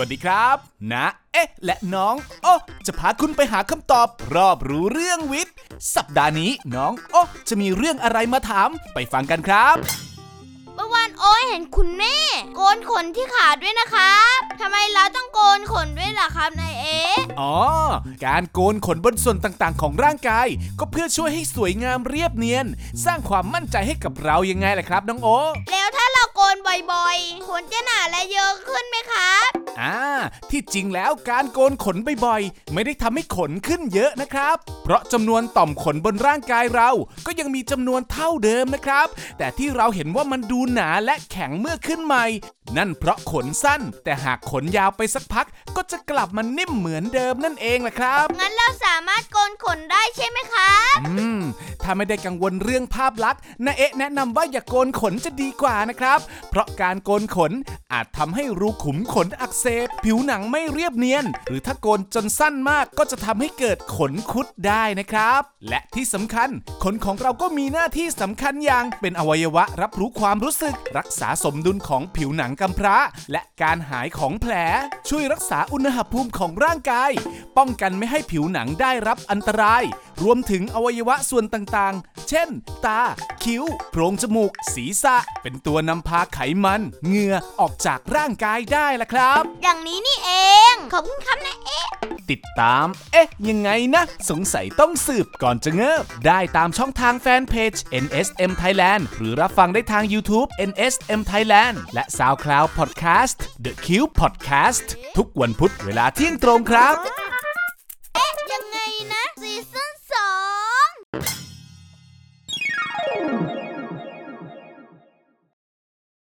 วัสดีครับ นะ เอ๊ะ และน้องโอ้จะพาคุณไปหาคำตอบ รอบรู้เรื่องวิทย์ สัปดาห์นี้น้องโอ้จะมีเรื่องอะไรมาถาม ไปฟังกันครับเมื่อวานโอ้ยเห็นคุณแม่ โกนขนที่ขาด้วยนะครับทำไมเราต้องโกนขนด้วยล่ะครับนายเอ๊ะอ๋อ การโกนขนบนส่วนต่างๆ ของร่างกาย ก็เพื่อช่วยให้สวยงามเรียบเนียน สร้างความมั่นใจให้กับเรายังไงล่ะครับน้องโอแล้วถ้าเราโกนบ่อยๆ ขนจะหนาและเยอะขึ้นไหมครับ อ่า ที่จริงแล้วการโกนขนบ่อยๆ ไม่ได้ทำให้ขนขึ้นเยอะนะครับ เพราะจำนวนต่อมขนบนร่างกายเรา ก็ยังมีจำนวนเท่าเดิมนะครับ แต่ที่เราเห็นว่ามันดูหนาและแข็งเมื่อขึ้นใหม่ นั่นเพราะขนสั้น แต่หากขนยาวไปสักพัก ก็จะกลับมานิ่มเหมือนเดิมนั่นเองแหละครับ งั้นเราสามารถโกนขนได้ใช่ไหมครับอืม ถ้าไม่ได้กังวลเรื่องภาพลักษณ์นาเอ๊ะแนะนำว่าอย่าโกนขนจะดีกว่านะครับ เพราะการโกนขนอาจทำให้รูขุมขนอักเสบผิวหนังไม่เรียบเนียน หรือถ้าโกนจนสั้นมากก็จะทำให้เกิดขนคุดได้นะครับ และที่สำคัญ ขนของเราก็มีหน้าที่สำคัญอย่าง เป็นอวัยวะรับรู้ความรู้สึก รักษาสมดุลของผิวหนังกำพร้า และการหายของแผล ช่วยรักษาอุณหภูมิของร่างกาย ป้องกันไม่ให้ผิวหนังได้รับอันตราย รวมถึงอวัยวะส่วนต่างๆ เช่น ตา คิ้ว โพรงจมูก ศีรษะ เป็นตัวนำพาไขมัน เหงื่อออกจากร่างกายได้ละครับ อย่างนี้นี่เอง ขอบคุณครับนายเอ๊ะ ติดตาม เอ๊ะ ยังไงนะ สงสัยต้องสืบก่อนจะเงิบ ได้ตามช่องทางแฟนเพจ NSM Thailand หรือรับฟังได้ทาง YouTube NSM Thailand และ SoundCloud Podcast The Cube Podcast ทุกวันพุธเวลาเที่ยงตรงครับ